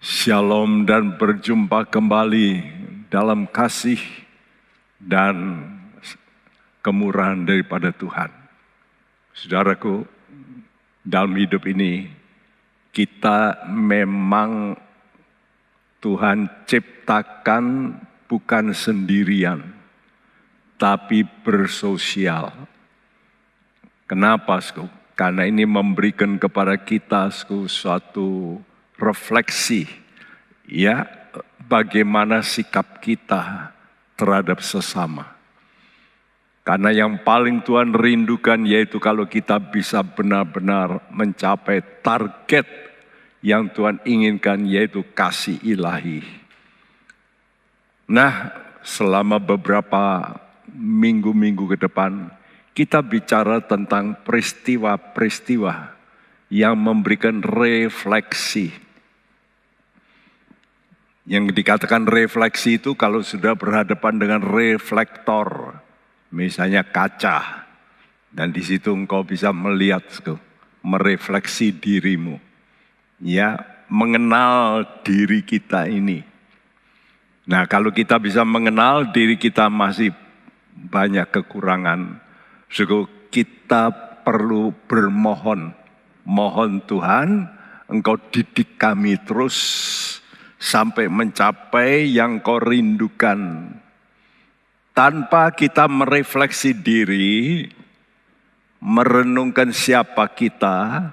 Shalom dan berjumpa kembali dalam kasih dan kemurahan daripada Tuhan. Saudaraku, dalam hidup ini kita memang Tuhan ciptakan bukan sendirian, tapi bersosial. Kenapa, Sku? Karena ini memberikan kepada kita Sku, suatu refleksi ya bagaimana sikap kita terhadap sesama. Karena yang paling Tuhan rindukan yaitu kalau kita bisa benar-benar mencapai target yang Tuhan inginkan yaitu kasih ilahi. Nah, selama beberapa minggu-minggu ke depan kita bicara tentang peristiwa-peristiwa yang memberikan refleksi yang dikatakan refleksi itu kalau sudah berhadapan dengan reflektor, misalnya kaca, dan di situ engkau bisa melihat, merefleksi dirimu, ya mengenal diri kita ini. Nah kalau kita bisa mengenal diri kita masih banyak kekurangan, suku kita perlu bermohon, mohon Tuhan, engkau didik kami terus sampai mencapai yang kau rindukan. Tanpa kita merefleksi diri, merenungkan siapa kita,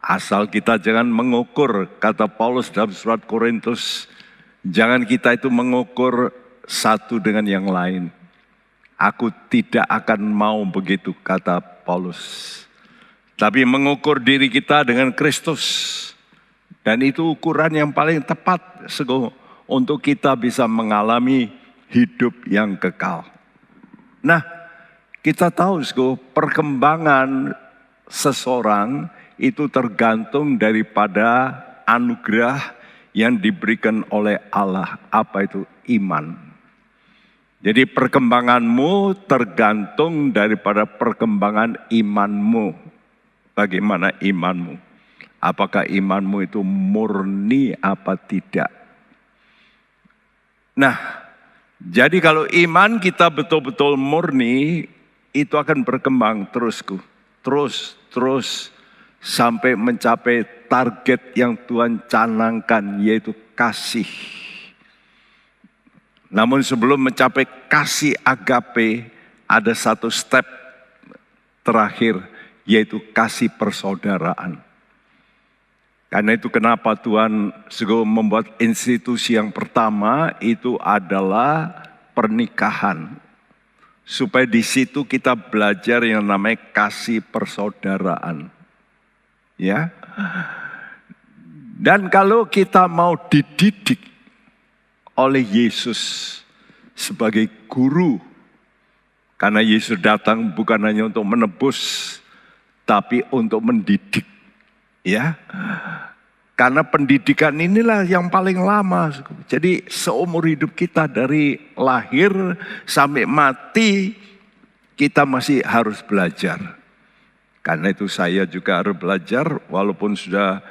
asal kita jangan mengukur, kata Paulus dalam surat Korintus, jangan kita itu mengukur satu dengan yang lain. Aku tidak akan mau begitu, kata Paulus. Tapi mengukur diri kita dengan Kristus dan itu ukuran yang paling tepat untuk kita bisa mengalami hidup yang kekal. Nah, kita tahu perkembangan seseorang itu tergantung daripada anugerah yang diberikan oleh Allah. Apa itu iman? Jadi perkembanganmu tergantung daripada perkembangan imanmu. Bagaimana imanmu? Apakah imanmu itu murni apa tidak? Nah, jadi kalau iman kita betul-betul murni, itu akan berkembang terusku. Terus, terus sampai mencapai target yang Tuhan canangkan yaitu kasih. Namun sebelum mencapai kasih agape, ada satu step terakhir yaitu kasih persaudaraan. Karena itu kenapa Tuhan segera membuat institusi yang pertama itu adalah pernikahan. Supaya di situ kita belajar yang namanya kasih persaudaraan. Ya. Dan kalau kita mau dididik oleh Yesus sebagai guru, karena Yesus datang bukan hanya untuk menebus, tapi untuk mendidik. Ya, karena pendidikan inilah yang paling lama. Jadi seumur hidup kita dari lahir sampai mati kita masih harus belajar. Karena itu saya juga harus belajar walaupun sudah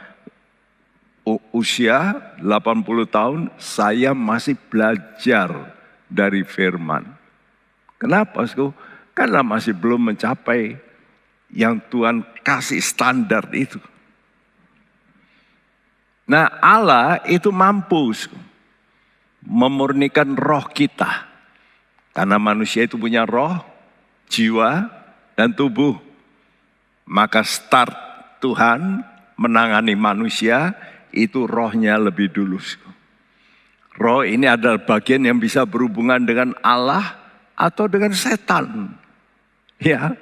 usia 80 tahun saya masih belajar dari firman. Kenapa? Karena masih belum mencapai yang Tuhan kasih standar itu. Nah Allah itu mampu memurnikan roh kita. Karena manusia itu punya roh, jiwa, dan tubuh. Maka start Tuhan menangani manusia itu rohnya lebih dulu. Roh ini adalah bagian yang bisa berhubungan dengan Allah atau dengan setan. Ya.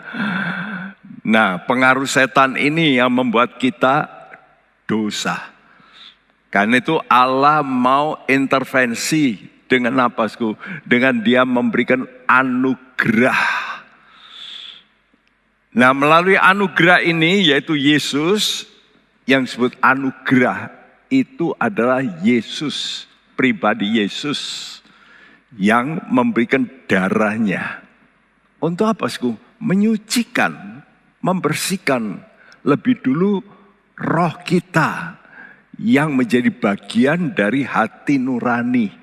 Nah, pengaruh setan ini yang membuat kita dosa. Karena itu Allah mau intervensi dengan apa? Dengan dia memberikan anugerah. Nah melalui anugerah ini yaitu Yesus yang disebut anugerah itu adalah Yesus, pribadi Yesus yang memberikan darahnya. Untuk apa? Sku? Menyucikan, membersihkan lebih dulu roh kita yang menjadi bagian dari hati nurani.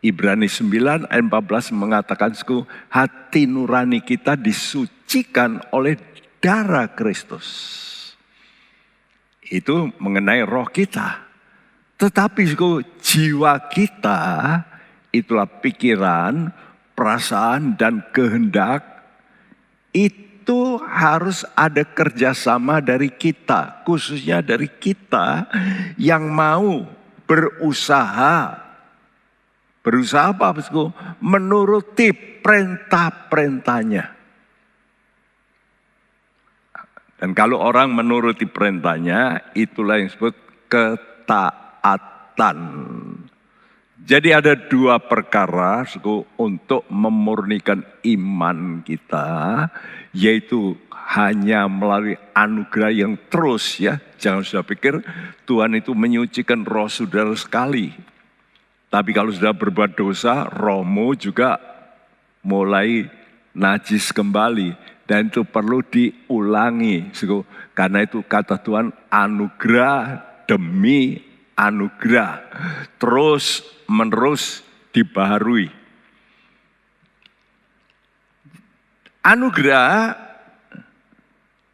Ibrani 9 ayat 14 mengatakan, hati nurani kita disucikan oleh darah Kristus. Itu mengenai roh kita. Tetapi jiwa kita itulah pikiran, perasaan, dan kehendak itu harus ada kerjasama dari kita, khususnya dari kita yang mau berusaha Berusaha apa bosku? Menuruti perintah-perintahnya. Dan kalau orang menuruti perintahnya, itulah yang disebut ketaatan. Jadi ada dua perkara suku, untuk memurnikan iman kita, yaitu hanya melalui anugerah yang terus ya. Jangan sudah pikir Tuhan itu menyucikan roh saudara sekali. Tapi kalau sudah berbuat dosa, rohmu juga mulai najis kembali. Dan itu perlu diulangi. Karena itu kata Tuhan anugerah demi anugerah. Terus menerus dibaharui. Anugerah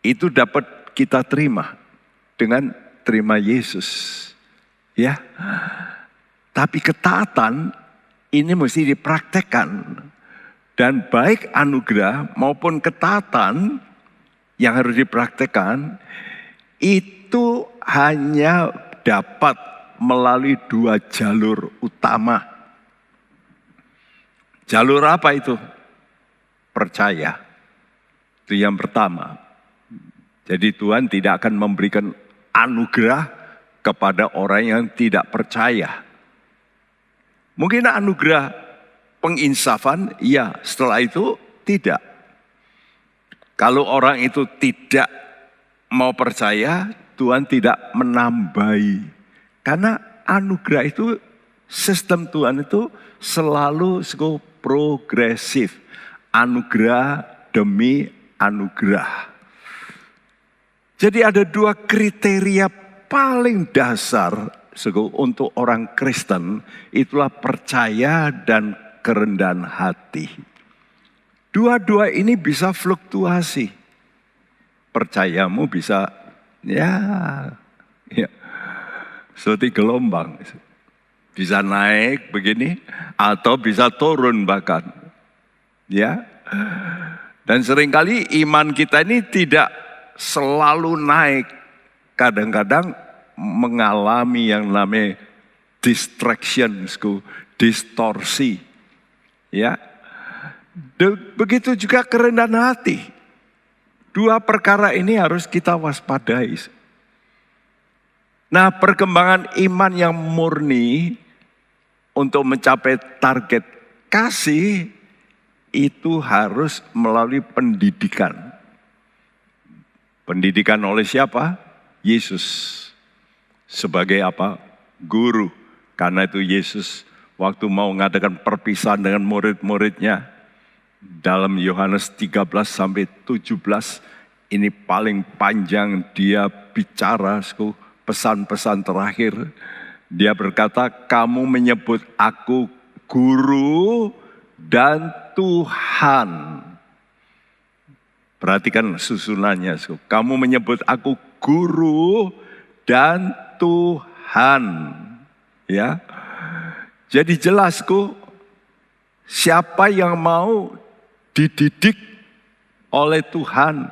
itu dapat kita terima dengan terima Yesus. Ya. Tapi ketaatan ini mesti dipraktekkan. Dan baik anugerah maupun ketaatan yang harus dipraktekkan itu hanya dapat melalui dua jalur utama. Jalur apa itu? Percaya. Itu yang pertama. Jadi Tuhan tidak akan memberikan anugerah kepada orang yang tidak percaya. Mungkin anugerah penginsafan, ya setelah itu tidak. Kalau orang itu tidak mau percaya, Tuhan tidak menambahi. Karena anugerah itu, sistem Tuhan itu selalu progresif. Anugerah demi anugerah. Jadi ada dua kriteria paling dasar untuk orang Kristen itulah percaya dan kerendahan hati. Dua-dua ini bisa fluktuasi. Percayamu bisa ya, ya seperti gelombang. Bisa naik begini atau bisa turun bahkan. Ya. Dan sering kali iman kita ini tidak selalu naik. Kadang-kadang mengalami yang namanya distraction, distorsi. Ya. Begitu juga kerendahan hati. Dua perkara ini harus kita waspadai. Nah, perkembangan iman yang murni untuk mencapai target kasih itu harus melalui pendidikan. Pendidikan oleh siapa? Yesus sebagai apa? Guru. Karena itu Yesus waktu mau mengadakan perpisahan dengan murid-muridnya dalam Yohanes 13 sampai 17 ini paling panjang dia bicara pesan-pesan terakhir. Dia berkata, kamu menyebut aku guru dan Tuhan. Perhatikan susunannya. Kamu menyebut aku guru dan Tuhan. Ya. Jadi jelasku siapa yang mau dididik oleh Tuhan.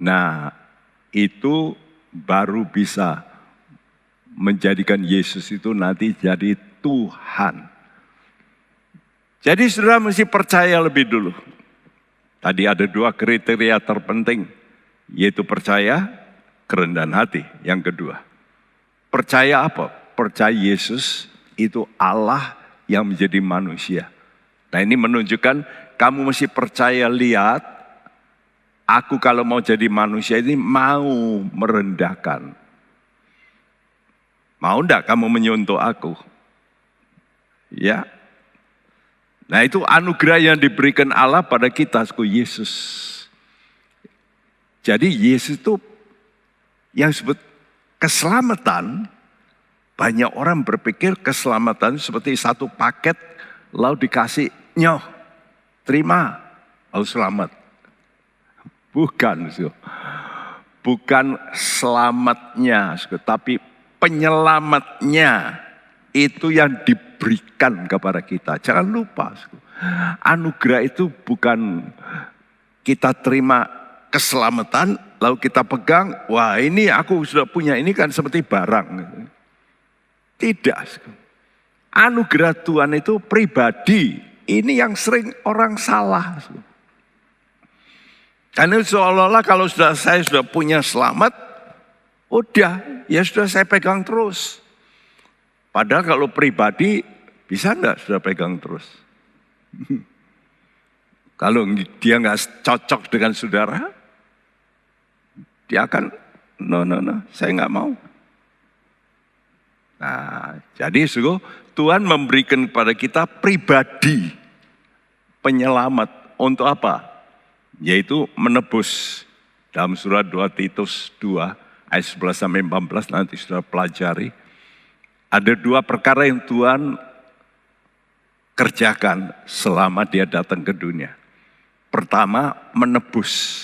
Nah, itu baru bisa menjadikan Yesus itu nanti jadi Tuhan. Jadi saudara mesti percaya lebih dulu. Tadi ada dua kriteria terpenting, yaitu percaya kerendahan hati. Yang kedua, percaya apa? Percaya Yesus itu Allah yang menjadi manusia. Nah ini menunjukkan kamu mesti percaya lihat, aku kalau mau jadi manusia ini mau merendahkan. Mau ndak kamu menyuntuk aku? Ya. Nah itu anugerah yang diberikan Allah pada kita, Yesus. Jadi Yesus itu yang disebut keselamatan, banyak orang berpikir keselamatan seperti satu paket lalu dikasih nyoh, terima, lalu selamat. Bukan, bukan selamatnya, tapi penyelamatnya itu yang diberikan kepada kita. Jangan lupa, anugerah itu bukan kita terima keselamatan, lalu kita pegang, wah ini aku sudah punya, ini kan seperti barang. Tidak. Anugerah Tuhan itu pribadi. Ini yang sering orang salah. Karena seolah-olah kalau sudah saya sudah punya selamat, udah ya sudah saya pegang terus. Padahal kalau pribadi bisa enggak sudah pegang terus? kalau dia nggak cocok dengan saudara, dia akan no no no, saya nggak mau. Nah, jadi suku Tuhan memberikan kepada kita pribadi penyelamat untuk apa? Yaitu menebus. Dalam surat 2 Titus 2 ayat 11 sampai 14 nanti sudah pelajari. Ada dua perkara yang Tuhan kerjakan selama dia datang ke dunia. Pertama, menebus,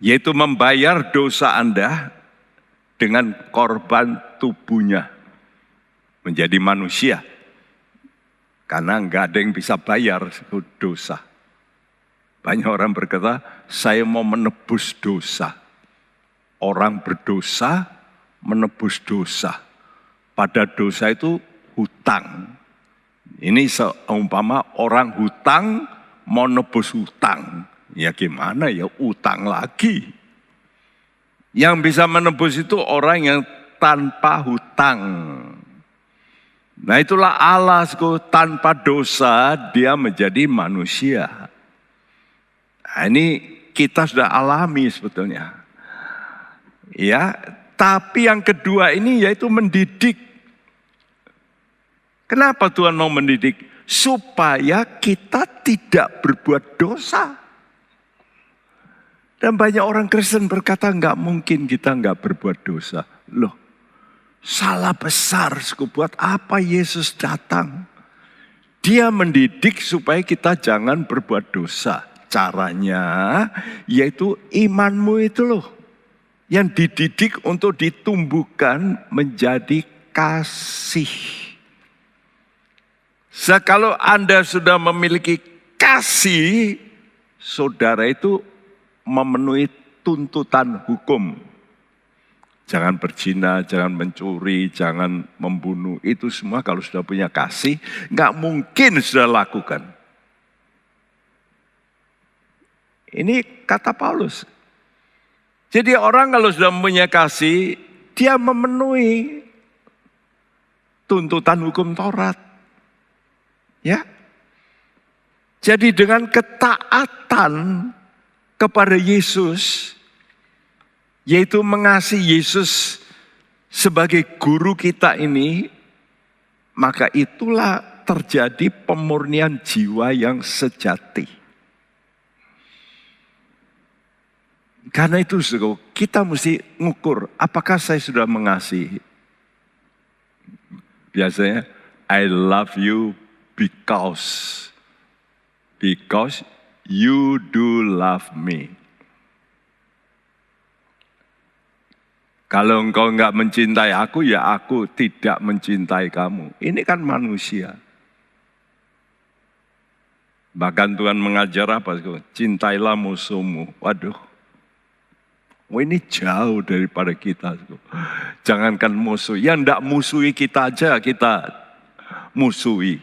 yaitu membayar dosa Anda dengan korban tubuhnya menjadi manusia. Karena nggak ada yang bisa bayar dosa. Banyak orang berkata, saya mau menebus dosa. Orang berdosa menebus dosa pada dosa itu hutang. Ini seumpama orang hutang mau nebus hutang. Ya gimana ya utang lagi. Yang bisa menebus itu orang yang tanpa hutang. Nah itulah Allah tanpa dosa dia menjadi manusia. Nah, ini kita sudah alami sebetulnya. Ya, tapi yang kedua ini yaitu mendidik. Kenapa Tuhan mau mendidik? Supaya kita tidak berbuat dosa. Dan banyak orang Kristen berkata nggak mungkin kita nggak berbuat dosa. Loh, salah besar. Buat apa Yesus datang? Dia mendidik supaya kita jangan berbuat dosa. Caranya yaitu imanmu itu loh yang dididik untuk ditumbuhkan menjadi kasih. Kalau Anda sudah memiliki kasih, saudara itu memenuhi tuntutan hukum. Jangan berzina, jangan mencuri, jangan membunuh. Itu semua kalau sudah punya kasih, nggak mungkin sudah lakukan. Ini kata Paulus. Jadi orang kalau sudah mempunyai kasih, dia memenuhi tuntutan hukum Taurat. Ya. Jadi dengan ketaatan kepada Yesus, yaitu mengasihi Yesus sebagai guru kita ini, maka itulah terjadi pemurnian jiwa yang sejati. Karena itu kita mesti ngukur apakah saya sudah mengasihi. Biasanya I love you because because you do love me. Kalau engkau enggak mencintai aku, ya aku tidak mencintai kamu. Ini kan manusia. Bahkan Tuhan mengajar apa? Cintailah musuhmu. Waduh, ini jauh daripada kita. Jangankan musuh, yang tidak musuhi kita aja kita musuhi.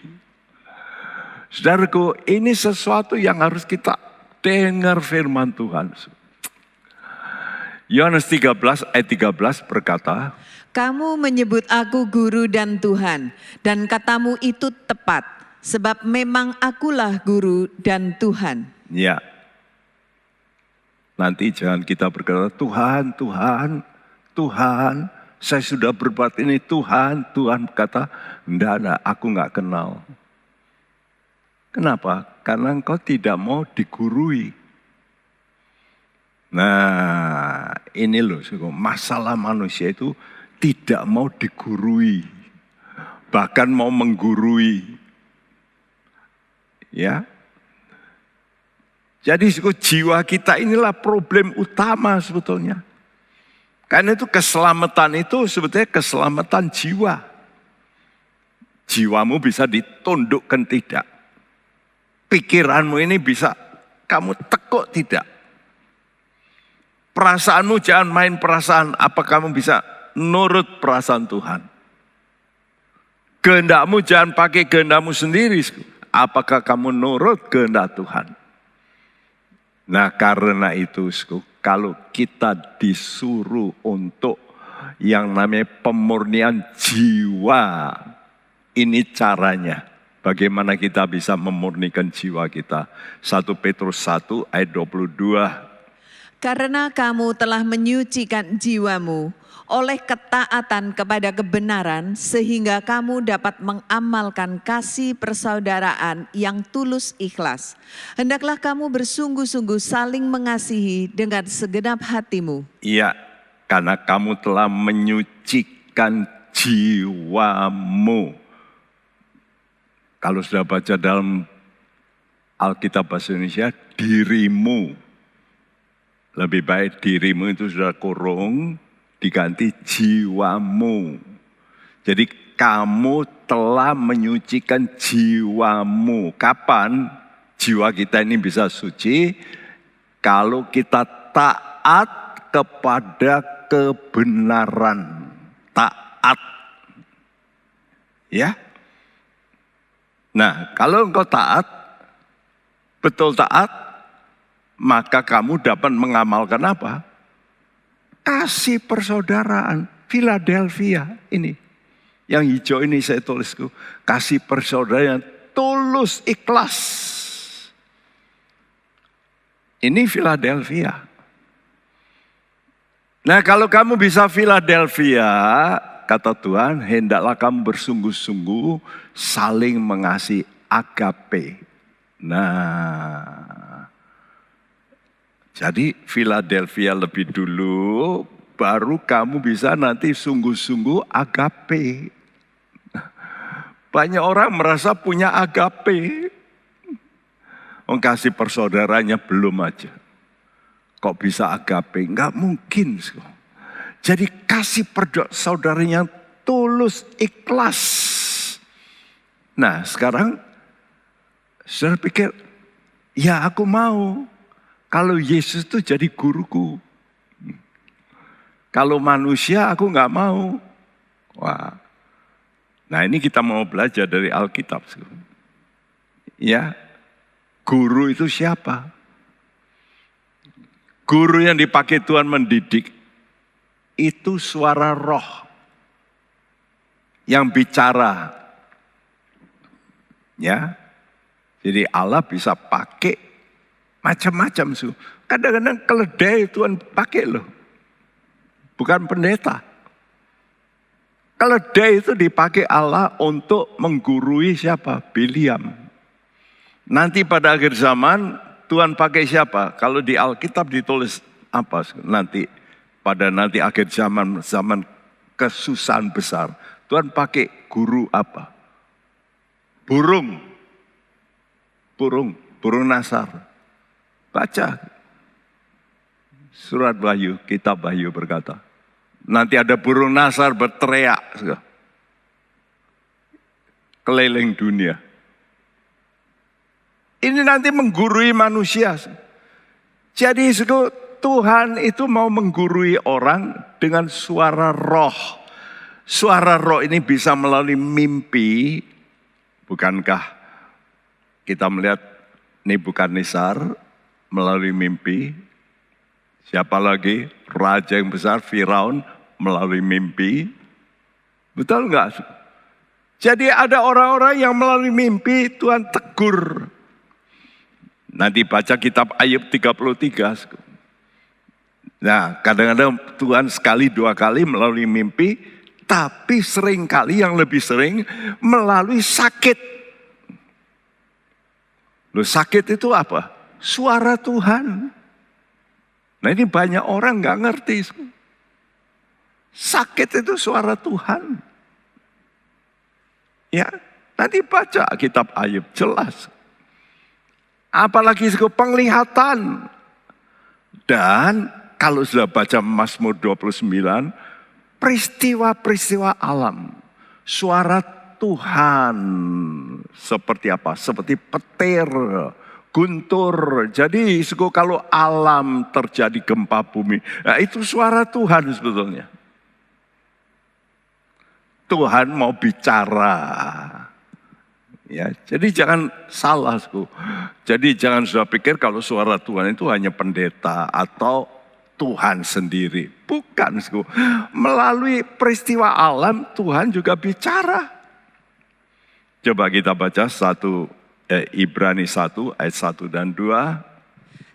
Saudaraku, ini sesuatu yang harus kita dengar firman Tuhan. Yohanes 13 ayat 13 berkata, Kamu menyebut aku guru dan Tuhan, dan katamu itu tepat, sebab memang akulah guru dan Tuhan. Ya, Nanti jangan kita berkata, Tuhan, Tuhan, Tuhan, saya sudah berbuat ini, Tuhan, Tuhan kata, enggak, enggak, aku enggak kenal. Kenapa? Karena engkau tidak mau digurui. Nah, ini loh, masalah manusia itu tidak mau digurui, bahkan mau menggurui. Ya, jadi jiwa kita inilah problem utama sebetulnya. Karena itu keselamatan itu sebetulnya keselamatan jiwa. Jiwamu bisa ditundukkan tidak. Pikiranmu ini bisa kamu tekuk tidak. Perasaanmu jangan main perasaan. Apa kamu bisa nurut perasaan Tuhan? Kehendakmu jangan pakai kehendakmu sendiri. Apakah kamu nurut kehendak Tuhan? Nah karena itu kalau kita disuruh untuk yang namanya pemurnian jiwa. Ini caranya. Bagaimana kita bisa memurnikan jiwa kita. 1 Petrus 1 ayat 22 karena kamu telah menyucikan jiwamu oleh ketaatan kepada kebenaran, sehingga kamu dapat mengamalkan kasih persaudaraan yang tulus ikhlas. Hendaklah kamu bersungguh-sungguh saling mengasihi dengan segenap hatimu. Iya, karena kamu telah menyucikan jiwamu. Kalau sudah baca dalam Alkitab Bahasa Indonesia, dirimu lebih baik dirimu itu sudah kurung, diganti jiwamu. Jadi kamu telah menyucikan jiwamu. Kapan jiwa kita ini bisa suci? Kalau kita taat kepada kebenaran. Taat. Ya. Nah, kalau engkau taat, betul taat, maka kamu dapat mengamalkan apa? Kasih persaudaraan. Philadelphia ini. Yang hijau ini saya tulisku. Kasih persaudaraan tulus ikhlas. Ini Philadelphia. Nah kalau kamu bisa Philadelphia, kata Tuhan, hendaklah kamu bersungguh-sungguh saling mengasihi agape. Nah, jadi Philadelphia lebih dulu, baru kamu bisa nanti sungguh-sungguh agape. Banyak orang merasa punya agape. Mengkasih persaudaranya belum aja. Kok bisa agape? Enggak mungkin. Jadi kasih persaudaranya tulus, ikhlas. Nah sekarang saya pikir, ya aku mau. Kalau Yesus itu jadi guruku. Kalau manusia aku nggak mau. Wah. Nah ini kita mau belajar dari Alkitab. Ya, guru itu siapa? Guru yang dipakai Tuhan mendidik itu suara roh yang bicara. Ya, jadi Allah bisa pakai Macam-macam su. Kadang-kadang keledai Tuhan pakai loh. Bukan pendeta. Keledai itu dipakai Allah untuk menggurui siapa? Biliam. Nanti pada akhir zaman Tuhan pakai siapa? Kalau di Alkitab ditulis apa nanti pada nanti akhir zaman zaman kesusahan besar. Tuhan pakai guru apa? Burung. Burung, burung nasar. Baca. Surat Wahyu, kitab Wahyu berkata. Nanti ada burung nasar berteriak. Keliling dunia. Ini nanti menggurui manusia. Jadi Tuhan itu mau menggurui orang dengan suara roh. Suara roh ini bisa melalui mimpi. Bukankah kita melihat Nebukadnezar melalui mimpi. Siapa lagi? Raja yang besar, Firaun melalui mimpi. Betul nggak? Jadi ada orang-orang yang melalui mimpi Tuhan tegur. Nanti baca kitab Ayub 33. Nah kadang-kadang Tuhan sekali dua kali melalui mimpi. Tapi sering kali yang lebih sering melalui sakit. Loh sakit itu apa? Suara Tuhan. Nah ini banyak orang nggak ngerti. Sakit itu suara Tuhan. Ya, nanti baca kitab Ayub jelas. Apalagi penglihatan. Dan kalau sudah baca Mazmur 29, peristiwa-peristiwa alam, suara Tuhan seperti apa? Seperti petir, guntur. Jadi kalau alam terjadi gempa bumi, nah itu suara Tuhan sebetulnya. Tuhan mau bicara. Ya, jadi jangan salah, sku. Jadi jangan sudah pikir kalau suara Tuhan itu hanya pendeta atau Tuhan sendiri. Bukan, sku. Melalui peristiwa alam Tuhan juga bicara. Coba kita baca satu eh, Ibrani 1 ayat 1 dan 2.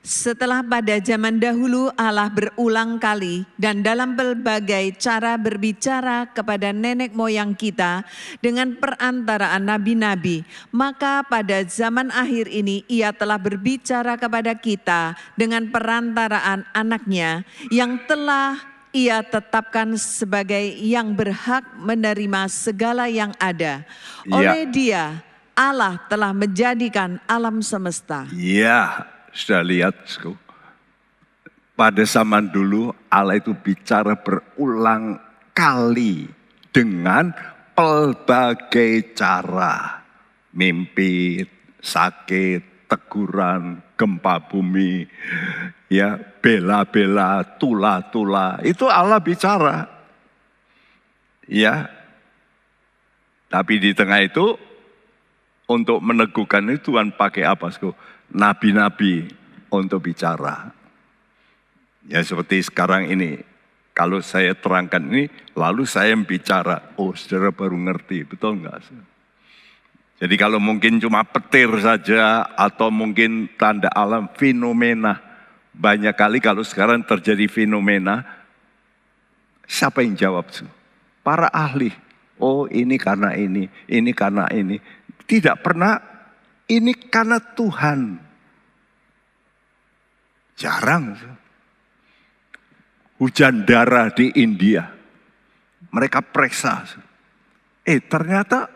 Setelah pada zaman dahulu Allah berulang kali dan dalam berbagai cara berbicara kepada nenek moyang kita dengan perantaraan nabi-nabi, maka pada zaman akhir ini ia telah berbicara kepada kita dengan perantaraan anaknya yang telah ia tetapkan sebagai yang berhak menerima segala yang ada. Ya. Oleh ya. dia Allah telah menjadikan alam semesta. Ya, sudah lihat, pada zaman dulu Allah itu bicara berulang kali dengan pelbagai cara. Mimpi, sakit, teguran, gempa bumi, ya bela-bela, tula-tula. Itu Allah bicara. Ya. Tapi di tengah itu untuk meneguhkan itu Tuhan pakai apa? nabi-nabi untuk bicara. Ya seperti sekarang ini, kalau saya terangkan ini, lalu saya bicara, oh saudara baru ngerti, betul enggak? Jadi kalau mungkin cuma petir saja, atau mungkin tanda alam, fenomena. Banyak kali kalau sekarang terjadi fenomena, siapa yang jawab? Para ahli. Oh ini karena ini, ini karena ini. Tidak pernah ini karena Tuhan. Jarang. Hujan darah di India. Mereka periksa. Eh ternyata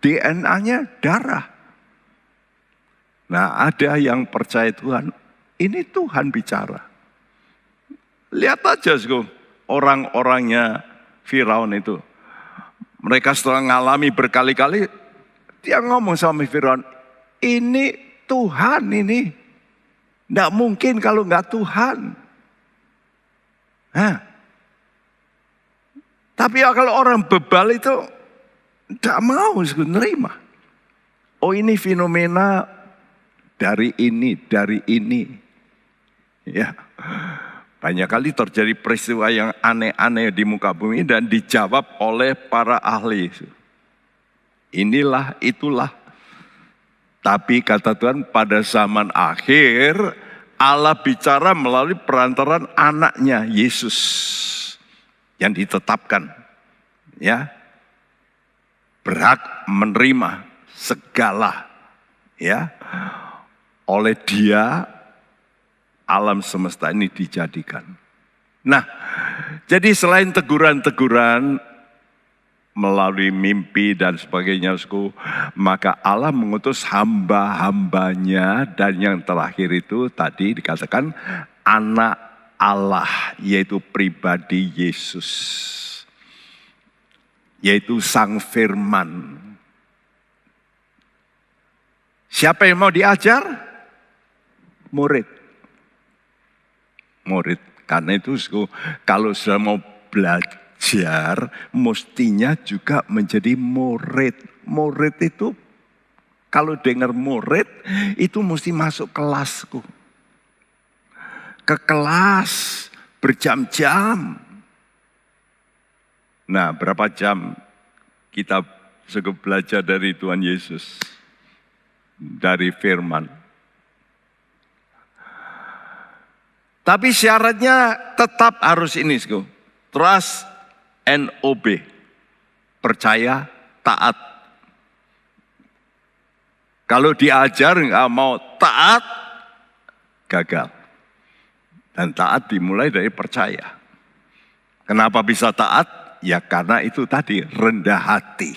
DNA-nya darah. Nah ada yang percaya Tuhan. Ini Tuhan bicara. Lihat aja orang-orangnya Firaun itu. Mereka setelah mengalami berkali-kali, dia ngomong sama Firaun, ini Tuhan ini. Tidak mungkin kalau nggak Tuhan. Hah. Tapi ya kalau orang bebal itu tidak mau menerima. Oh ini fenomena dari ini, dari ini. Ya. Banyak kali terjadi peristiwa yang aneh-aneh di muka bumi dan dijawab oleh para ahli. Inilah, itulah. Tapi kata Tuhan pada zaman akhir Allah bicara melalui perantaran anaknya Yesus yang ditetapkan. Ya. Berhak menerima segala ya. Oleh dia alam semesta ini dijadikan. Nah, jadi selain teguran-teguran melalui mimpi dan sebagainya, maka Allah mengutus hamba-hambanya dan yang terakhir itu tadi dikatakan anak Allah yaitu pribadi Yesus. Yaitu Sang Firman. Siapa yang mau diajar? Murid. Murid. Karena itu kalau sudah mau belajar belajar mestinya juga menjadi murid. Murid itu kalau dengar murid itu mesti masuk kelasku. Ke kelas berjam-jam. Nah berapa jam kita cukup belajar dari Tuhan Yesus. Dari firman. Tapi syaratnya tetap harus ini. Trust NOB. Percaya, taat. Kalau diajar nggak mau taat, gagal. Dan taat dimulai dari percaya. Kenapa bisa taat? Ya karena itu tadi rendah hati.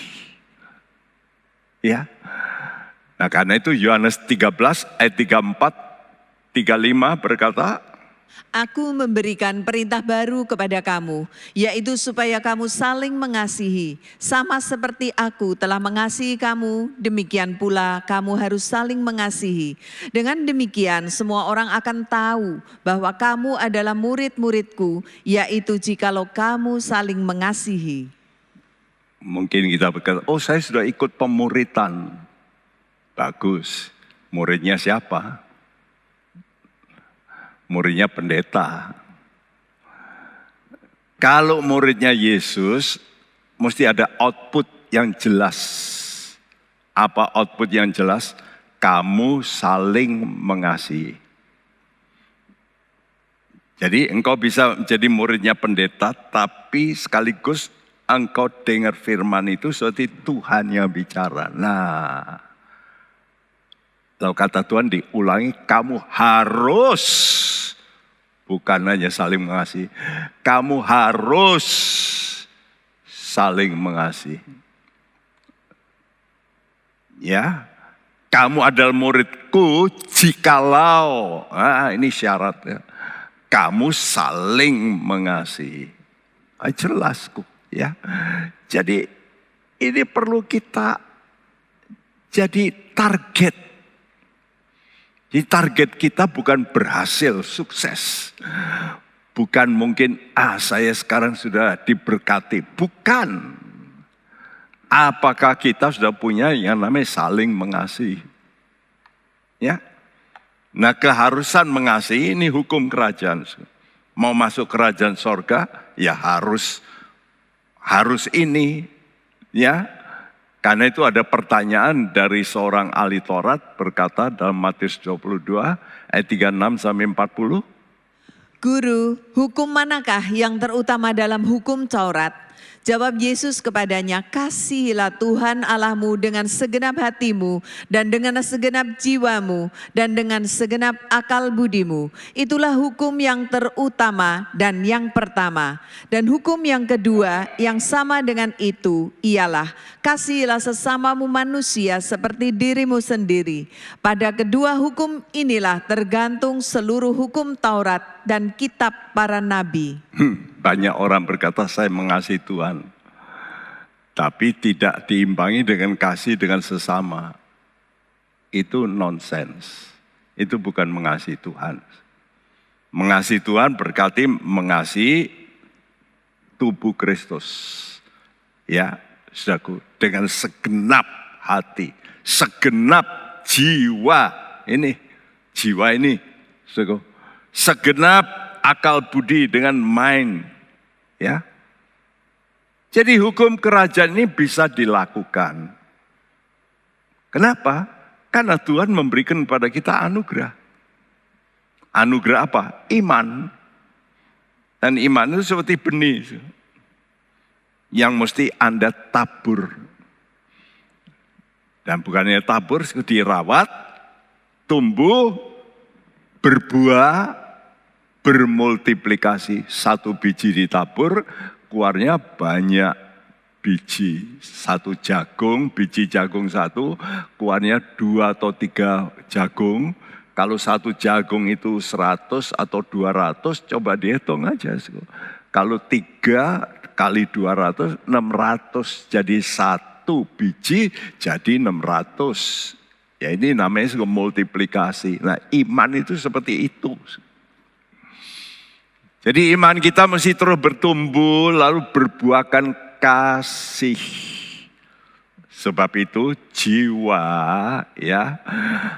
Ya. Nah karena itu Yohanes 13 ayat 34 35 berkata, Aku memberikan perintah baru kepada kamu, yaitu supaya kamu saling mengasihi. Sama seperti aku telah mengasihi kamu, demikian pula kamu harus saling mengasihi. Dengan demikian semua orang akan tahu bahwa kamu adalah murid-muridku, yaitu jikalau kamu saling mengasihi. Mungkin kita berkata, oh saya sudah ikut pemuritan. Bagus, muridnya siapa? Muridnya pendeta. Kalau muridnya Yesus, mesti ada output yang jelas. Apa output yang jelas? Kamu saling mengasihi. Jadi engkau bisa menjadi muridnya pendeta, tapi sekaligus engkau dengar firman itu seperti Tuhan yang bicara. Nah, Lalu kata Tuhan diulangi, kamu harus bukan hanya saling mengasihi, kamu harus saling mengasihi. Ya, kamu adalah muridku jikalau, ah, ini syaratnya, kamu saling mengasihi. Ah, jelas ya. Jadi ini perlu kita jadi target jadi target kita bukan berhasil, sukses. Bukan mungkin, ah saya sekarang sudah diberkati. Bukan. Apakah kita sudah punya yang namanya saling mengasihi? Ya. Nah keharusan mengasihi ini hukum kerajaan. Mau masuk kerajaan sorga, ya harus harus ini. Ya, karena itu ada pertanyaan dari seorang ahli Taurat berkata dalam Matius 22 ayat 36 sampai 40. Guru, hukum manakah yang terutama dalam hukum Taurat? Jawab Yesus kepadanya, kasihilah Tuhan Allahmu dengan segenap hatimu dan dengan segenap jiwamu dan dengan segenap akal budimu. Itulah hukum yang terutama dan yang pertama. Dan hukum yang kedua yang sama dengan itu ialah kasihilah sesamamu manusia seperti dirimu sendiri. Pada kedua hukum inilah tergantung seluruh hukum Taurat dan kitab para nabi. Hmm, banyak orang berkata saya mengasihi Tuhan. Tapi tidak diimbangi dengan kasih dengan sesama. Itu nonsens. Itu bukan mengasihi Tuhan. Mengasihi Tuhan berarti mengasihi tubuh Kristus. Ya, saudaraku, dengan segenap hati, segenap jiwa. Ini jiwa ini, saudaraku. Segenap akal budi dengan mind. Ya, jadi hukum kerajaan ini bisa dilakukan. Kenapa? Karena Tuhan memberikan kepada kita anugerah. Anugerah apa? Iman. Dan iman itu seperti benih. Yang mesti Anda tabur. Dan bukannya tabur, dirawat, tumbuh, berbuah, bermultiplikasi. Satu biji ditabur, keluarnya banyak biji. Satu jagung, biji jagung satu, keluarnya dua atau tiga jagung. Kalau satu jagung itu seratus atau dua ratus, coba dihitung aja. Kalau tiga kali dua ratus, enam ratus. Jadi satu biji jadi enam ratus. Ya ini namanya multiplikasi. Nah iman itu seperti itu. Jadi iman kita mesti terus bertumbuh lalu berbuahkan kasih. Sebab itu jiwa ya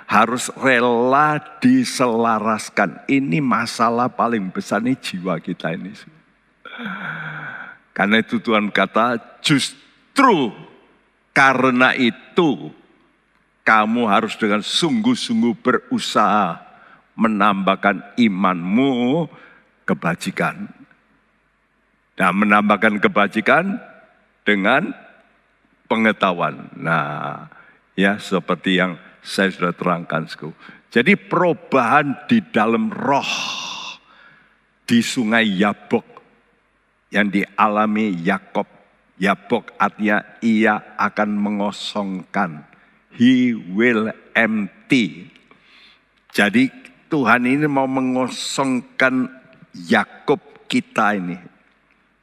harus rela diselaraskan. Ini masalah paling besar nih jiwa kita ini. Karena itu Tuhan kata justru karena itu kamu harus dengan sungguh-sungguh berusaha menambahkan imanmu kebajikan. Nah, menambahkan kebajikan dengan pengetahuan. Nah, ya seperti yang saya sudah terangkan. Jadi perubahan di dalam roh. di sungai Yabok yang dialami Yakob. Yabok artinya ia akan mengosongkan. He will empty. Jadi Tuhan ini mau mengosongkan Yakob kita ini.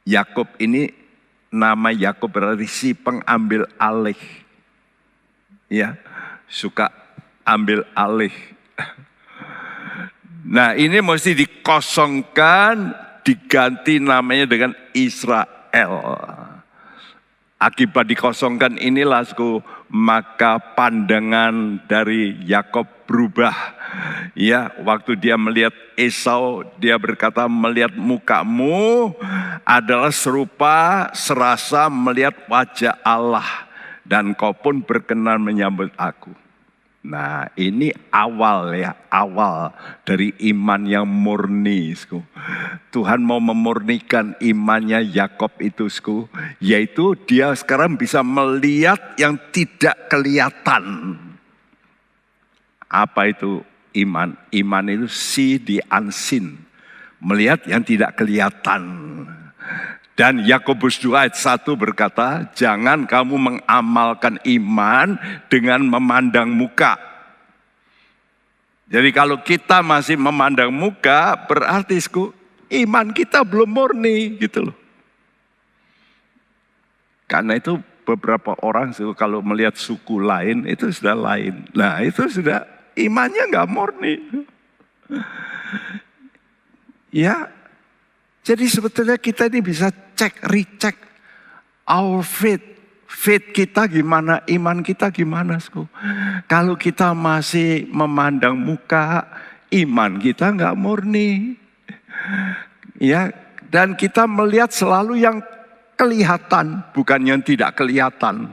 Yakob ini nama Yakob berarti si pengambil alih. Ya, suka ambil alih. Nah ini mesti dikosongkan, diganti namanya dengan Israel. Akibat dikosongkan inilah suku, maka pandangan dari Yakob berubah. Ya, waktu dia melihat Esau, dia berkata melihat mukamu adalah serupa serasa melihat wajah Allah dan kau pun berkenan menyambut aku. Nah ini awal ya, awal dari iman yang murni. Sku. Tuhan mau memurnikan imannya Yakob itu, sku, yaitu dia sekarang bisa melihat yang tidak kelihatan. Apa itu iman? Iman itu si di unseen, melihat yang tidak kelihatan. Dan Yakobus 2 ayat 1 berkata, jangan kamu mengamalkan iman dengan memandang muka. Jadi kalau kita masih memandang muka, berarti iman kita belum murni gitu loh. Karena itu beberapa orang kalau melihat suku lain itu sudah lain. Nah itu sudah imannya nggak murni. Ya jadi sebetulnya kita ini bisa cek, recheck our faith. Faith kita gimana, iman kita gimana. Sku? Kalau kita masih memandang muka, iman kita nggak murni. Ya, dan kita melihat selalu yang kelihatan, bukan yang tidak kelihatan.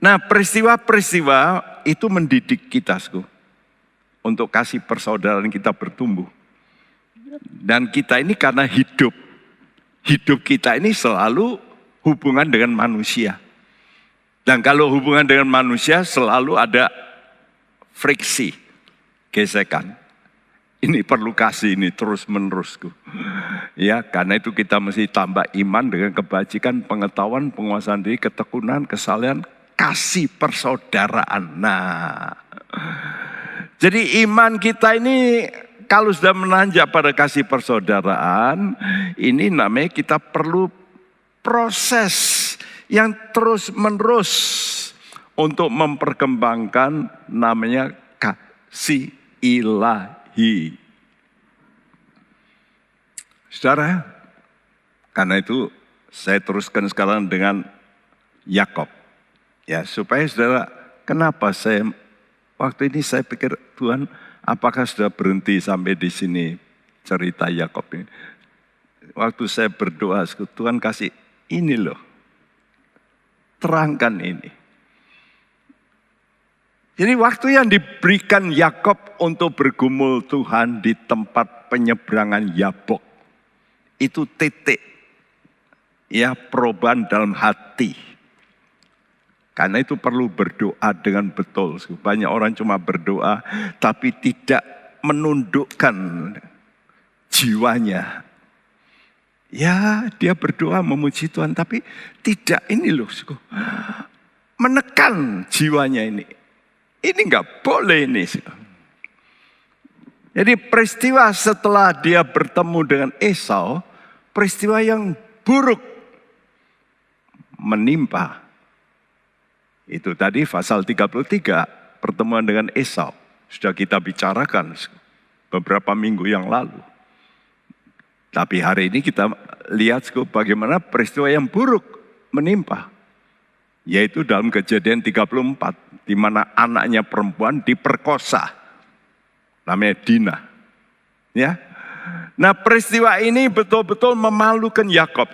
Nah, peristiwa-peristiwa itu mendidik kita, Sku, untuk kasih persaudaraan kita bertumbuh. Dan kita ini karena hidup, hidup kita ini selalu hubungan dengan manusia. Dan kalau hubungan dengan manusia selalu ada friksi, gesekan. Ini perlu kasih ini terus menerusku. Ya, karena itu kita mesti tambah iman dengan kebajikan, pengetahuan, penguasaan diri, ketekunan, kesalahan, kasih persaudaraan. Nah, jadi iman kita ini kalau sudah menanjak pada kasih persaudaraan, ini namanya kita perlu proses yang terus menerus untuk memperkembangkan namanya kasih ilahi. Saudara, karena itu saya teruskan sekarang dengan Yakob. Ya, supaya saudara, kenapa saya waktu ini saya pikir Tuhan Apakah sudah berhenti sampai di sini cerita Yakob ini? Waktu saya berdoa, Tuhan kasih ini loh. Terangkan ini. Jadi waktu yang diberikan Yakob untuk bergumul Tuhan di tempat penyeberangan Yabok. Itu titik ya perubahan dalam hati karena itu perlu berdoa dengan betul. Banyak orang cuma berdoa tapi tidak menundukkan jiwanya. Ya dia berdoa memuji Tuhan tapi tidak ini loh. Menekan jiwanya ini. Ini nggak boleh ini. Jadi peristiwa setelah dia bertemu dengan Esau, peristiwa yang buruk menimpa itu tadi pasal 33 pertemuan dengan Esau. Sudah kita bicarakan beberapa minggu yang lalu. Tapi hari ini kita lihat bagaimana peristiwa yang buruk menimpa. Yaitu dalam kejadian 34. Di mana anaknya perempuan diperkosa. Namanya Dina. Ya, Nah peristiwa ini betul-betul memalukan Yakob.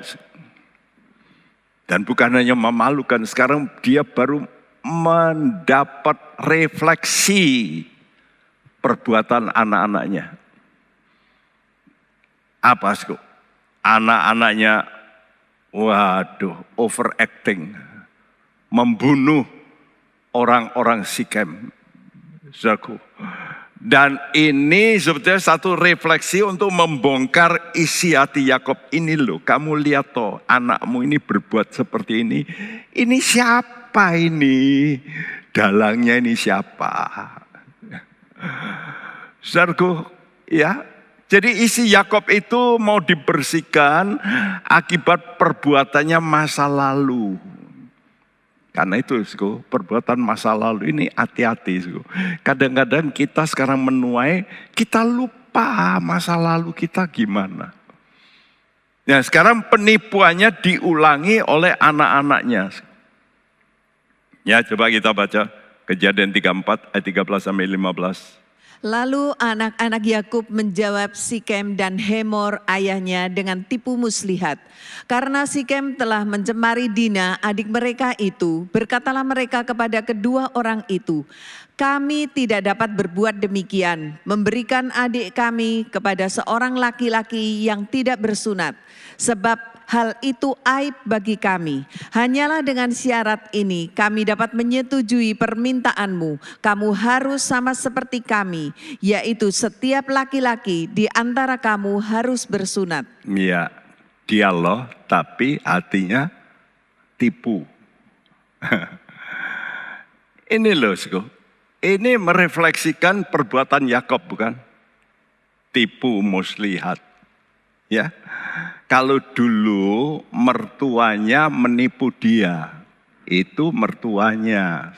Dan bukan hanya memalukan, sekarang dia baru mendapat refleksi perbuatan anak-anaknya. Apa sih? Anak-anaknya, waduh, overacting. Membunuh orang-orang Sikem. Zaku. Dan ini sebetulnya satu refleksi untuk membongkar isi hati Yakob ini loh. Kamu lihat toh anakmu ini berbuat seperti ini. Ini siapa ini? Dalangnya ini siapa? Saudaraku, ya. Jadi isi Yakob itu mau dibersihkan akibat perbuatannya masa lalu. Karena itu, sko, perbuatan masa lalu ini hati-hati. Kadang-kadang kita sekarang menuai, kita lupa masa lalu kita gimana. Ya, sekarang penipuannya diulangi oleh anak-anaknya. Ya, coba kita baca kejadian 34 ayat 13 sampai 15. Lalu anak-anak Yakub menjawab Sikem dan Hemor ayahnya dengan tipu muslihat. Karena Sikem telah mencemari Dina adik mereka itu, berkatalah mereka kepada kedua orang itu, kami tidak dapat berbuat demikian, memberikan adik kami kepada seorang laki-laki yang tidak bersunat. Sebab hal itu aib bagi kami. Hanyalah dengan syarat ini kami dapat menyetujui permintaanmu. Kamu harus sama seperti kami, yaitu setiap laki-laki di antara kamu harus bersunat. Iya, dialog tapi artinya tipu. ini loh, ini merefleksikan perbuatan Yakob bukan? Tipu muslihat. Ya, kalau dulu mertuanya menipu dia, itu mertuanya.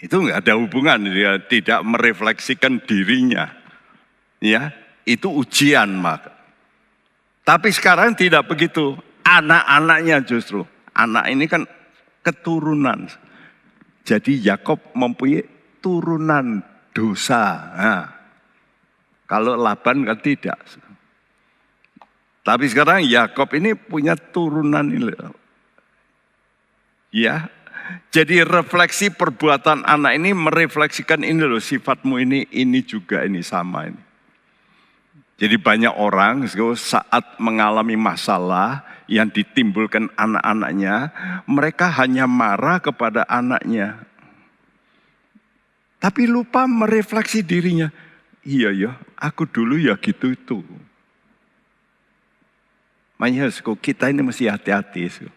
Itu nggak ada hubungan, dia tidak merefleksikan dirinya. Ya, itu ujian maka. Tapi sekarang tidak begitu. Anak-anaknya justru. Anak ini kan keturunan. Jadi Yakob mempunyai turunan dosa. Nah, kalau Laban kan tidak. Tapi sekarang Yakob ini punya turunan ini. Ya, jadi refleksi perbuatan anak ini merefleksikan ini loh sifatmu ini, ini juga ini sama ini. Jadi banyak orang saat mengalami masalah yang ditimbulkan anak-anaknya, mereka hanya marah kepada anaknya. Tapi lupa merefleksi dirinya. Iya ya, aku dulu ya gitu itu. Makanya kita ini mesti hati-hati.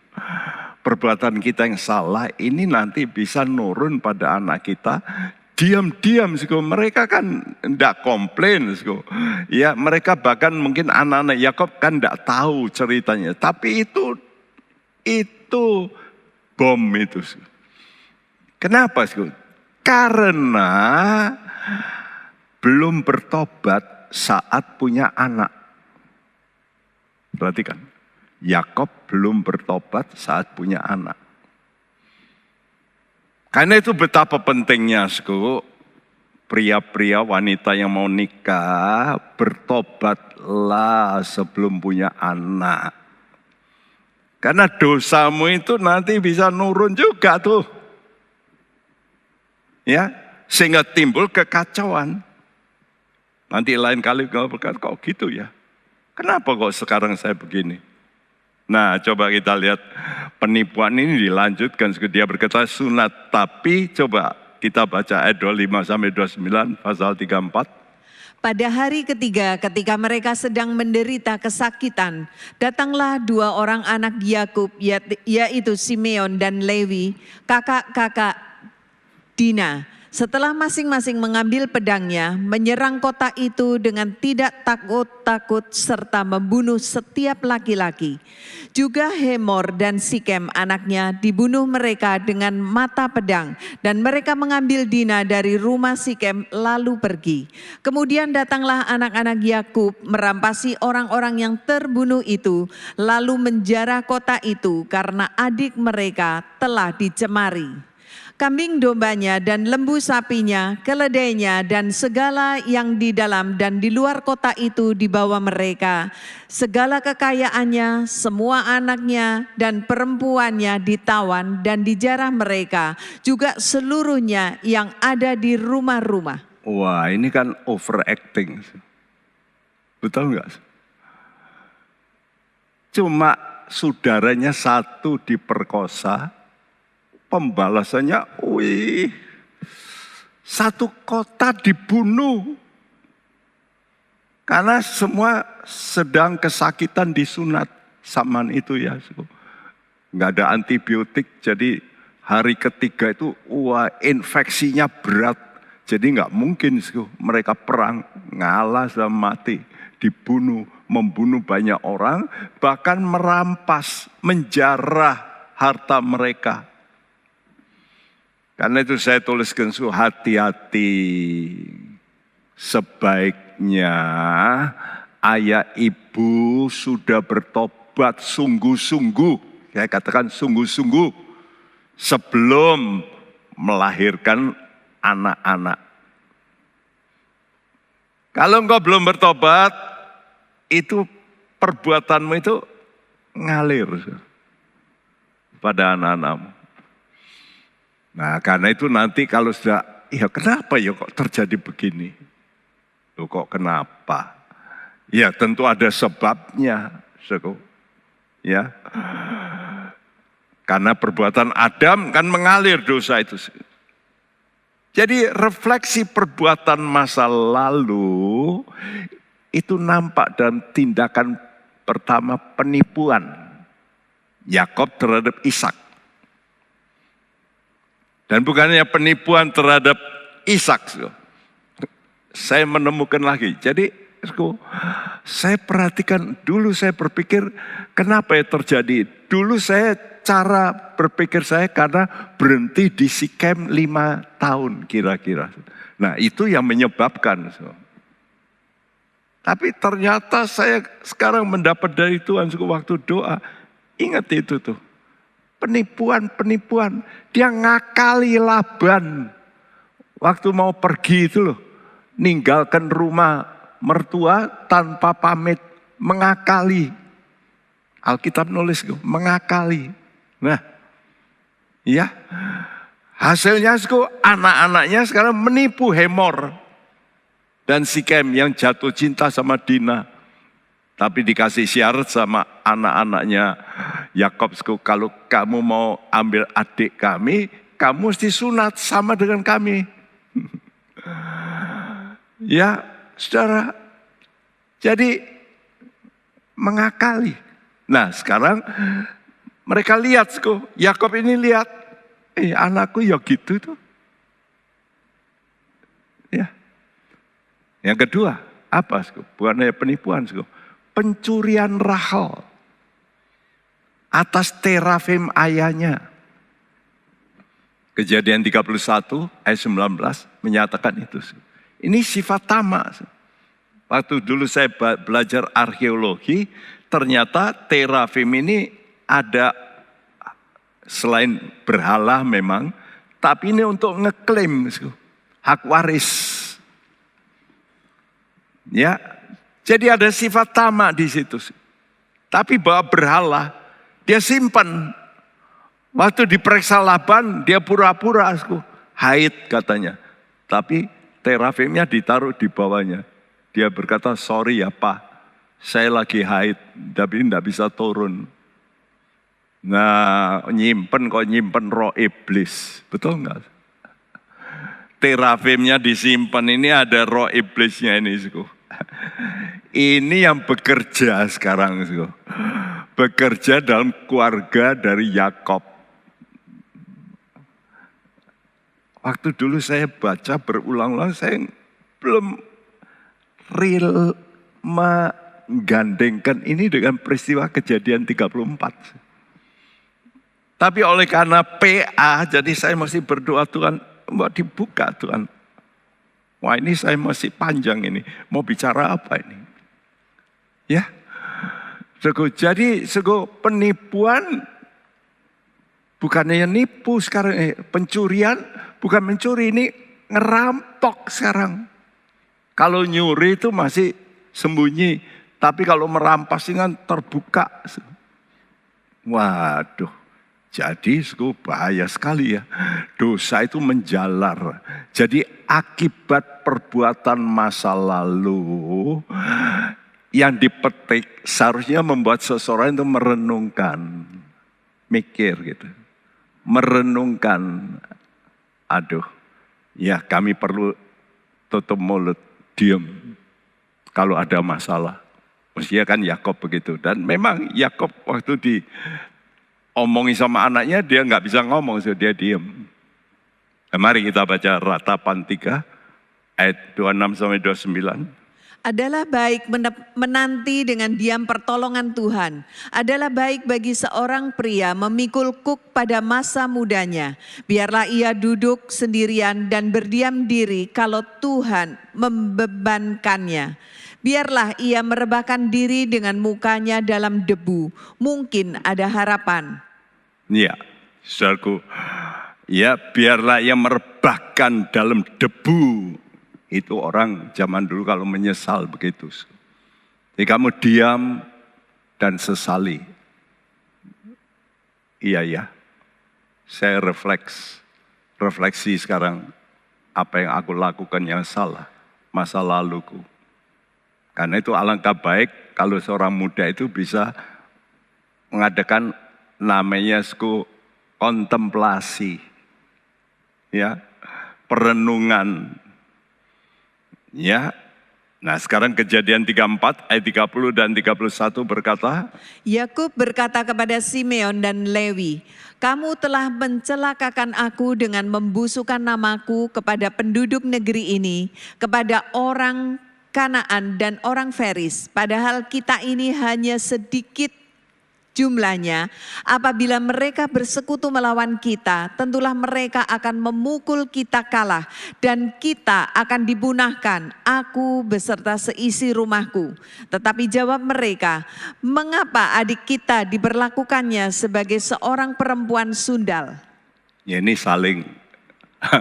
Perbuatan kita yang salah ini nanti bisa nurun pada anak kita. Diam-diam, mereka kan tidak komplain. Ya, mereka bahkan mungkin anak-anak Yakob kan tidak tahu ceritanya. Tapi itu itu bom itu. Kenapa? Karena belum bertobat saat punya anak. Perhatikan, Yakob belum bertobat saat punya anak. Karena itu betapa pentingnya, pria-pria wanita yang mau nikah, bertobatlah sebelum punya anak. Karena dosamu itu nanti bisa nurun juga tuh. Ya, sehingga timbul kekacauan. Nanti lain kali kau berkata, kok gitu ya? Kenapa kok sekarang saya begini? Nah coba kita lihat penipuan ini dilanjutkan. Dia berkata sunat. Tapi coba kita baca ayat 25 sampai 29 pasal 34. Pada hari ketiga ketika mereka sedang menderita kesakitan, datanglah dua orang anak Yakub yaitu Simeon dan Lewi, kakak-kakak Dina setelah masing-masing mengambil pedangnya, menyerang kota itu dengan tidak takut-takut serta membunuh setiap laki-laki. Juga Hemor dan Sikem anaknya dibunuh mereka dengan mata pedang dan mereka mengambil Dina dari rumah Sikem lalu pergi. Kemudian datanglah anak-anak Yakub merampasi orang-orang yang terbunuh itu lalu menjarah kota itu karena adik mereka telah dicemari kambing dombanya dan lembu sapinya, keledainya dan segala yang di dalam dan di luar kota itu dibawa mereka. Segala kekayaannya, semua anaknya dan perempuannya ditawan dan dijarah mereka, juga seluruhnya yang ada di rumah-rumah. Wah, ini kan overacting. Betul nggak? Cuma saudaranya satu diperkosa, pembalasannya, wih, Satu kota dibunuh. Karena semua sedang kesakitan disunat zaman itu ya. Nggak ada antibiotik, jadi hari ketiga itu wah infeksinya berat. Jadi nggak mungkin mereka perang, ngalah sama mati, dibunuh, membunuh banyak orang, bahkan merampas, menjarah harta mereka. Karena itu saya tuliskan su hati-hati. Sebaiknya ayah ibu sudah bertobat sungguh-sungguh. Saya katakan sungguh-sungguh. Sebelum melahirkan anak-anak. Kalau engkau belum bertobat, itu perbuatanmu itu ngalir pada anak-anakmu. Nah karena itu nanti kalau sudah, ya kenapa ya kok terjadi begini? Loh kok kenapa? Ya tentu ada sebabnya. Seko. Ya. Karena perbuatan Adam kan mengalir dosa itu. Jadi refleksi perbuatan masa lalu itu nampak dalam tindakan pertama penipuan Yakob terhadap Ishak. Dan bukannya penipuan terhadap Ishak. Saya menemukan lagi. Jadi saya perhatikan dulu saya berpikir kenapa ya terjadi. Dulu saya cara berpikir saya karena berhenti di Sikem lima tahun kira-kira. Nah itu yang menyebabkan. Tapi ternyata saya sekarang mendapat dari Tuhan waktu doa. Ingat itu tuh penipuan-penipuan. Dia ngakali Laban. Waktu mau pergi itu loh. Ninggalkan rumah mertua tanpa pamit. Mengakali. Alkitab nulis mengakali. Nah, ya. Hasilnya anak-anaknya sekarang menipu Hemor dan Sikem yang jatuh cinta sama Dina. Tapi dikasih syarat sama anak-anaknya Yakob, kalau kamu mau ambil adik kami, kamu mesti sunat sama dengan kami. ya, saudara. Jadi mengakali. Nah, sekarang mereka lihat, Yakob ini lihat, eh anakku ya gitu tuh. Ya. Yang kedua, apa? Bukan penipuan, pencurian Rahel atas terafim ayahnya. Kejadian 31 ayat 19 menyatakan itu. Ini sifat tamak. Waktu dulu saya belajar arkeologi, ternyata terafim ini ada selain berhala memang, tapi ini untuk ngeklaim hak waris. Ya, jadi ada sifat tamak di situ. Tapi bahwa berhala, dia simpan. Waktu diperiksa Laban, dia pura-pura haid katanya. Tapi terafimnya ditaruh di bawahnya. Dia berkata, sorry ya pak, saya lagi haid, tapi tidak bisa turun. Nah, nyimpen kok nyimpen roh iblis. Betul nggak? Terafimnya disimpan ini ada roh iblisnya ini. Ini yang bekerja sekarang. Bekerja dalam keluarga dari Yakob. Waktu dulu saya baca berulang-ulang, saya belum real menggandengkan ini dengan peristiwa kejadian 34. Tapi oleh karena PA, jadi saya masih berdoa Tuhan, mau dibuka Tuhan. Wah ini saya masih panjang ini, mau bicara apa ini? Ya. Sego, jadi sego penipuan bukannya nipu sekarang eh, pencurian bukan mencuri ini ngerampok sekarang. Kalau nyuri itu masih sembunyi, tapi kalau merampas ini kan terbuka. Waduh, jadi sego bahaya sekali ya. Dosa itu menjalar. Jadi akibat perbuatan masa lalu yang dipetik seharusnya membuat seseorang itu merenungkan, mikir gitu. Merenungkan, aduh Ya kami perlu tutup mulut, diam kalau ada masalah. Mestinya kan Yakob begitu. Dan memang Yakob waktu di omongin sama anaknya dia nggak bisa ngomong, so dia diam. Nah, mari kita baca ratapan 3 ayat 26 sampai 29 adalah baik menanti dengan diam pertolongan Tuhan. Adalah baik bagi seorang pria memikul kuk pada masa mudanya. Biarlah ia duduk sendirian dan berdiam diri kalau Tuhan membebankannya. Biarlah ia merebahkan diri dengan mukanya dalam debu. Mungkin ada harapan. Ya, saudaraku. Ya, biarlah ia merebahkan dalam debu itu orang zaman dulu kalau menyesal begitu. Jadi kamu diam dan sesali. Iya ya, saya refleks, refleksi sekarang apa yang aku lakukan yang salah, masa laluku. Karena itu alangkah baik kalau seorang muda itu bisa mengadakan namanya suku kontemplasi. Ya, perenungan Ya. Nah, sekarang kejadian 34 ayat 30 dan 31 berkata, Yakub berkata kepada Simeon dan Lewi, "Kamu telah mencelakakan aku dengan membusukkan namaku kepada penduduk negeri ini, kepada orang Kanaan dan orang Feris, padahal kita ini hanya sedikit jumlahnya, apabila mereka bersekutu melawan kita, tentulah mereka akan memukul kita kalah dan kita akan dibunahkan, aku beserta seisi rumahku. Tetapi jawab mereka, mengapa adik kita diperlakukannya sebagai seorang perempuan sundal? Ya ini saling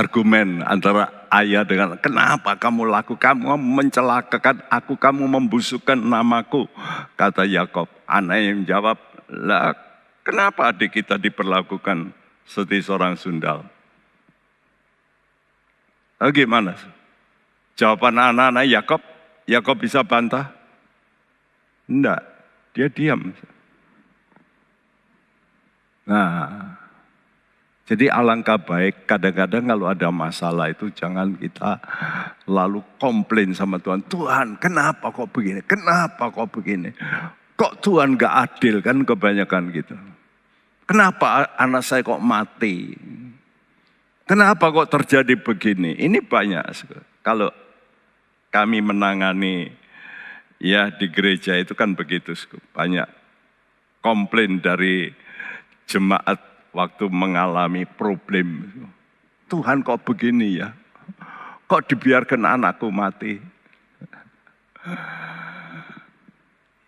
argumen antara ayah dengan kenapa kamu laku? Kamu mencelakakan aku kamu membusukkan namaku. Kata Yakob. Anak yang jawab lah kenapa adik kita diperlakukan seperti seorang sundal? Nah, gimana? Jawaban anak-anak Yakob. Yakob bisa bantah? Enggak dia diam. Nah jadi alangkah baik kadang-kadang kalau ada masalah itu jangan kita lalu komplain sama Tuhan. Tuhan kenapa kok begini? Kenapa kok begini? Kok Tuhan gak adil kan kebanyakan gitu. Kenapa anak saya kok mati? Kenapa kok terjadi begini? Ini banyak. Kalau kami menangani ya di gereja itu kan begitu. Banyak komplain dari jemaat waktu mengalami problem. Tuhan kok begini ya? Kok dibiarkan anakku mati?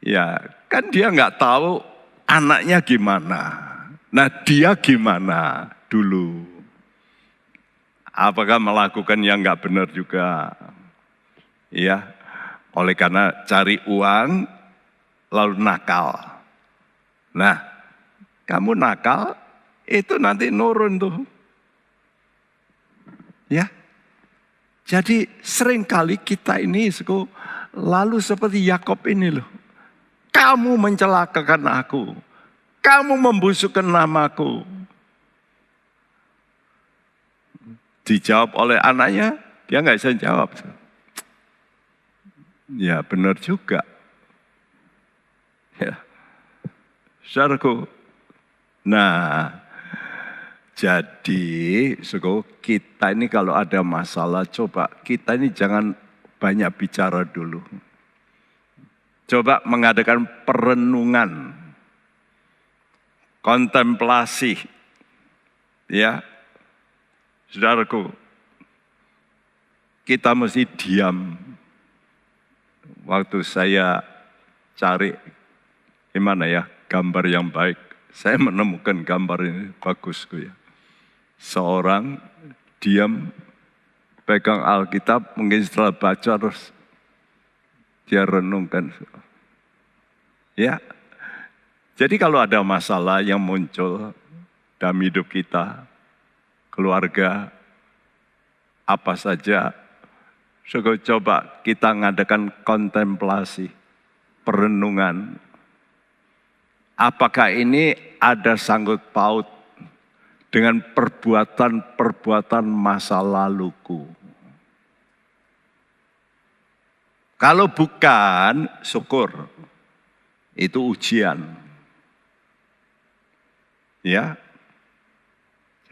Ya, kan dia nggak tahu anaknya gimana. Nah, dia gimana dulu? Apakah melakukan yang nggak benar juga? Ya, oleh karena cari uang lalu nakal. Nah, kamu nakal itu nanti nurun tuh. Ya. Jadi sering kali kita ini suku, lalu seperti Yakob ini loh. Kamu mencelakakan aku. Kamu membusukkan namaku. Dijawab oleh anaknya, dia nggak bisa jawab. Ya benar juga. Ya. Saudaraku, nah jadi, suku kita ini kalau ada masalah, coba kita ini jangan banyak bicara dulu. Coba mengadakan perenungan, kontemplasi, ya, saudaraku. Kita mesti diam. Waktu saya cari gimana ya gambar yang baik, saya menemukan gambar ini bagus ya seorang diam pegang Alkitab, mungkin setelah baca terus dia renungkan. Ya, jadi kalau ada masalah yang muncul dalam hidup kita, keluarga, apa saja, coba kita ngadakan kontemplasi, perenungan. Apakah ini ada sanggut paut dengan perbuatan-perbuatan masa laluku. Kalau bukan, syukur. Itu ujian. Ya.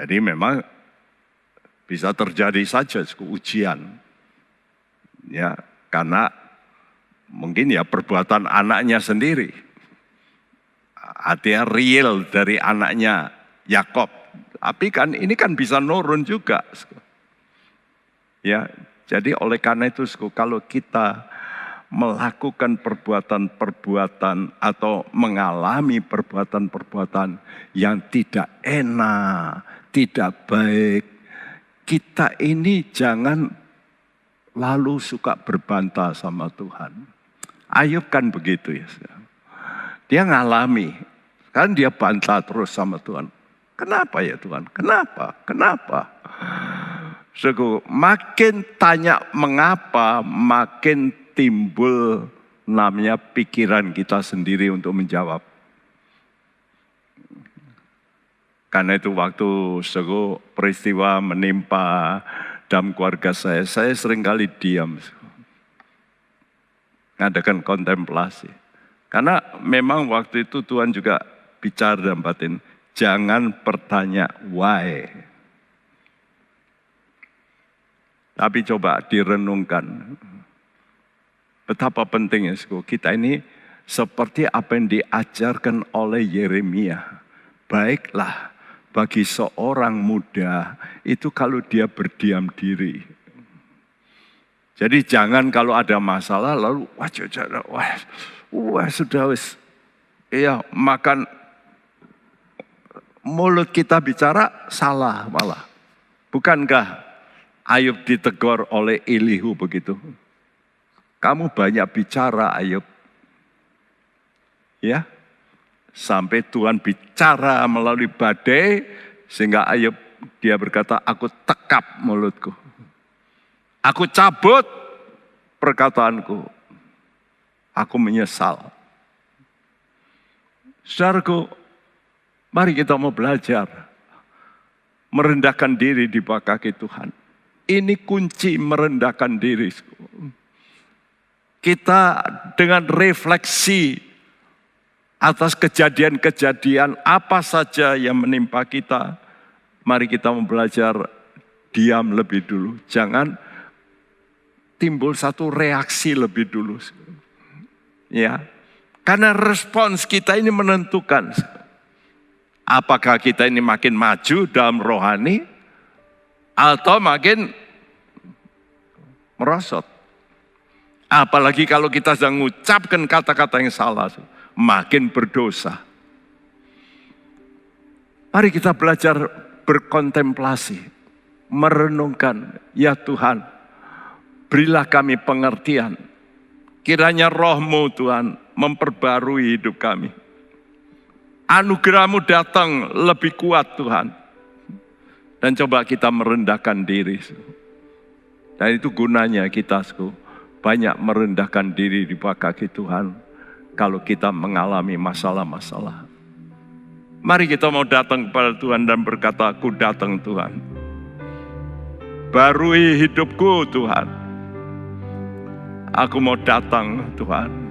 Jadi memang bisa terjadi saja ujian. Ya, karena mungkin ya perbuatan anaknya sendiri. Artinya real dari anaknya Yakob. Tapi kan ini kan bisa nurun juga. Ya, jadi oleh karena itu kalau kita melakukan perbuatan-perbuatan atau mengalami perbuatan-perbuatan yang tidak enak, tidak baik, kita ini jangan lalu suka berbantah sama Tuhan. Ayub kan begitu ya. Dia ngalami, kan dia bantah terus sama Tuhan. Kenapa ya Tuhan? Kenapa? Kenapa? Suku, makin tanya mengapa, makin timbul namanya pikiran kita sendiri untuk menjawab. Karena itu waktu suku peristiwa menimpa dalam keluarga saya, saya sering kali diam. Ngadakan kontemplasi. Karena memang waktu itu Tuhan juga bicara dan batin, jangan bertanya why. Tapi coba direnungkan. Betapa pentingnya kita ini seperti apa yang diajarkan oleh Yeremia. Baiklah bagi seorang muda itu kalau dia berdiam diri. Jadi jangan kalau ada masalah lalu wah, wah, wah sudah wis. Iya, makan mulut kita bicara salah malah. Bukankah Ayub ditegur oleh Elihu begitu. Kamu banyak bicara Ayub. Ya. Sampai Tuhan bicara melalui badai sehingga Ayub dia berkata, aku tekap mulutku. Aku cabut perkataanku. Aku menyesal. Saudaraku, mari kita mau belajar merendahkan diri di bawah kaki Tuhan. Ini kunci merendahkan diri. Kita dengan refleksi atas kejadian-kejadian apa saja yang menimpa kita, mari kita belajar diam lebih dulu. Jangan timbul satu reaksi lebih dulu. Ya. Karena respons kita ini menentukan apakah kita ini makin maju dalam rohani atau makin merosot. Apalagi kalau kita sedang mengucapkan kata-kata yang salah, makin berdosa. Mari kita belajar berkontemplasi, merenungkan, ya Tuhan, berilah kami pengertian. Kiranya rohmu Tuhan memperbarui hidup kami. Anugerahmu datang lebih kuat Tuhan dan coba kita merendahkan diri. Dan itu gunanya kita banyak merendahkan diri di bawah kaki Tuhan. Kalau kita mengalami masalah-masalah. Mari kita mau datang kepada Tuhan dan berkata, aku datang Tuhan. Barui hidupku Tuhan. Aku mau datang Tuhan